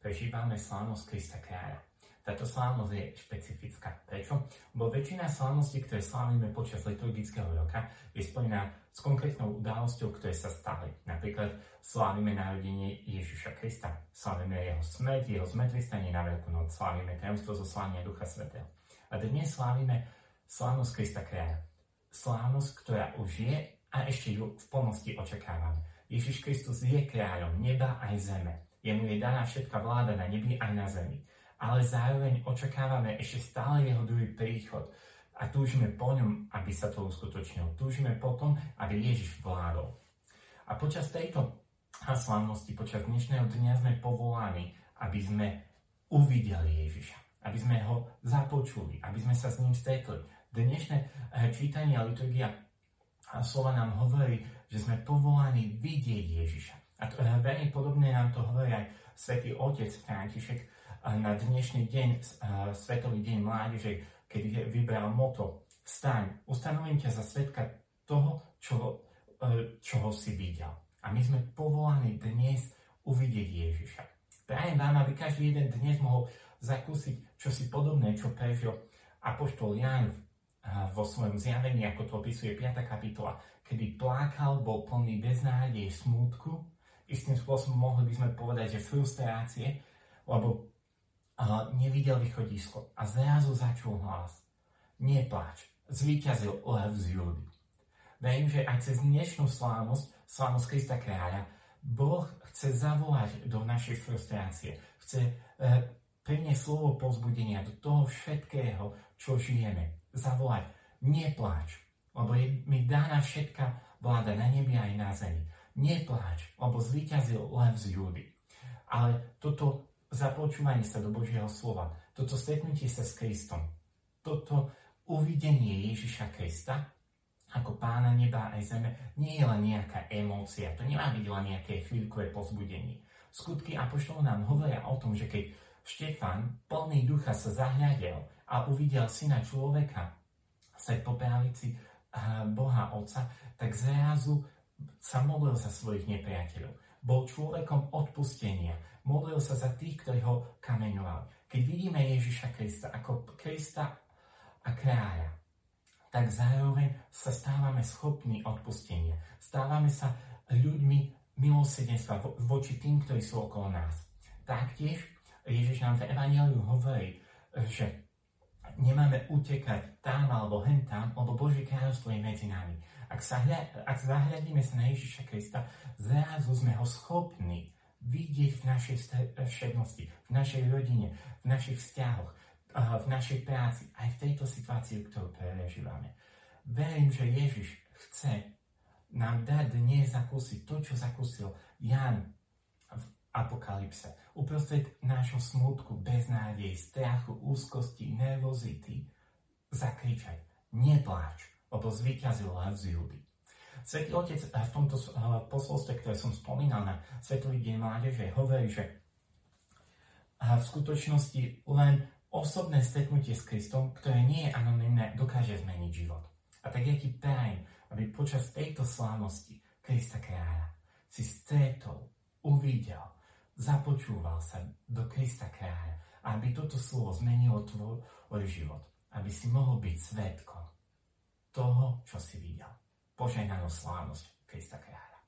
prežívame slávnosť Krista kráľa. Táto slávnosť je špecifická. Prečo? Bo väčšina slávností, ktoré slávime počas liturgického roka, je spojená s konkrétnou udalosťou, ktoré sa stali. Napríklad slávime narodenie Ježiša Krista, slávime jeho smrť, jeho zmrtvistanie na Veľkú noc, slávime tajomstvo zoslania Ducha Svetého. A dnes slávime slávnosť Krista kráľa. Slávnosť, ktorá už je a ešte ju v plnosti očakávame. Ježiš Kristus je kráľom neba aj zeme. Jemu je daná všetká vláda na nebi aj na zemi ale zároveň očakávame ešte stále jeho druhý príchod a túžime po ňom, aby sa to uskutočnilo. Túžime potom, aby Ježiš vládol. A počas tejto slávnosti, počas dnešného dňa sme povolaní, aby sme uvideli Ježiša, aby sme ho započuli, aby sme sa s ním stretli. Dnešné eh, čítanie a liturgia slova nám hovorí, že sme povolaní vidieť Ježiša. A eh, veľmi podobne nám to hovorí aj svätý Otec František na dnešný deň, Svetový deň mládeže, keď vybral moto Vstaň, ustanovím ťa za svetka toho, čo, čoho si videl. A my sme povolaní dnes uvidieť Ježiša. Prajem vám, aby každý jeden dnes mohol zakúsiť čosi podobné, čo prežil Apoštol Jan vo svojom zjavení, ako to opisuje 5. kapitola, kedy plákal, bol plný beznádej, smútku, istým spôsobom mohli by sme povedať, že frustrácie, lebo a nevidel východisko a zrazu začul hlas. Nepláč, zvíťazil lev z Júdy. Verím, že aj cez dnešnú slávnosť, slávnosť Krista kráľa, Boh chce zavolať do našej frustrácie. Chce e, priniesť slovo povzbudenia do toho všetkého, čo žijeme. Zavolať, nepláč, lebo je mi dána všetka vláda na nebi aj na zemi. Nepláč, lebo zvíťazil lev z Júdy. Ale toto za počúvanie sa do Božieho slova, toto stretnutie sa s Kristom, toto uvidenie Ježiša Krista ako pána neba aj zeme nie je len nejaká emócia, to nemá byť len nejaké chvíľkové pozbudenie. Skutky Apoštolov nám hovoria o tom, že keď Štefan, plný ducha, sa zahľadel a uvidel syna človeka sa po pravici Boha Otca, tak zrazu sa modlil za svojich nepriateľov. Bol človekom odpustenia, modlil sa za tých, ktorí ho kameňovali. Keď vidíme Ježiša Krista ako Krista a kráľa, tak zároveň sa stávame schopní odpustenia. Stávame sa ľuďmi milosedenstva voči tým, ktorí sú okolo nás. Taktiež Ježiš nám v Evangeliu hovorí, že nemáme utekať tam alebo hen tam, lebo Božie kráľovstvo je medzi nami. Ak, sa hľa, ak zahľadíme sa na Ježiša Krista, zrazu sme ho schopní vidieť v našej všednosti, v našej rodine, v našich vzťahoch, v našej práci, aj v tejto situácii, ktorú prežívame. Verím, že Ježiš chce nám dať dnes zakúsiť to, čo zakúsil Jan apokalypse. Uprostred nášho smutku, beznádej, strachu, úzkosti, nervozity zakričať, nepláč, lebo zvíťazil z Judy. Svetý Otec v tomto posolstve, ktoré som spomínal na Svetový deň mládeže, hovorí, že v skutočnosti len osobné stretnutie s Kristom, ktoré nie je anonimné, dokáže zmeniť život. A tak ja ti prajem, aby počas tejto slávnosti Krista kráľa si stretol, uvidel, započúval sa do Krista kráľa aby toto slovo zmenilo tvoj život. Aby si mohol byť svetkom toho, čo si videl požehnanú slávnosť Krista kráľa.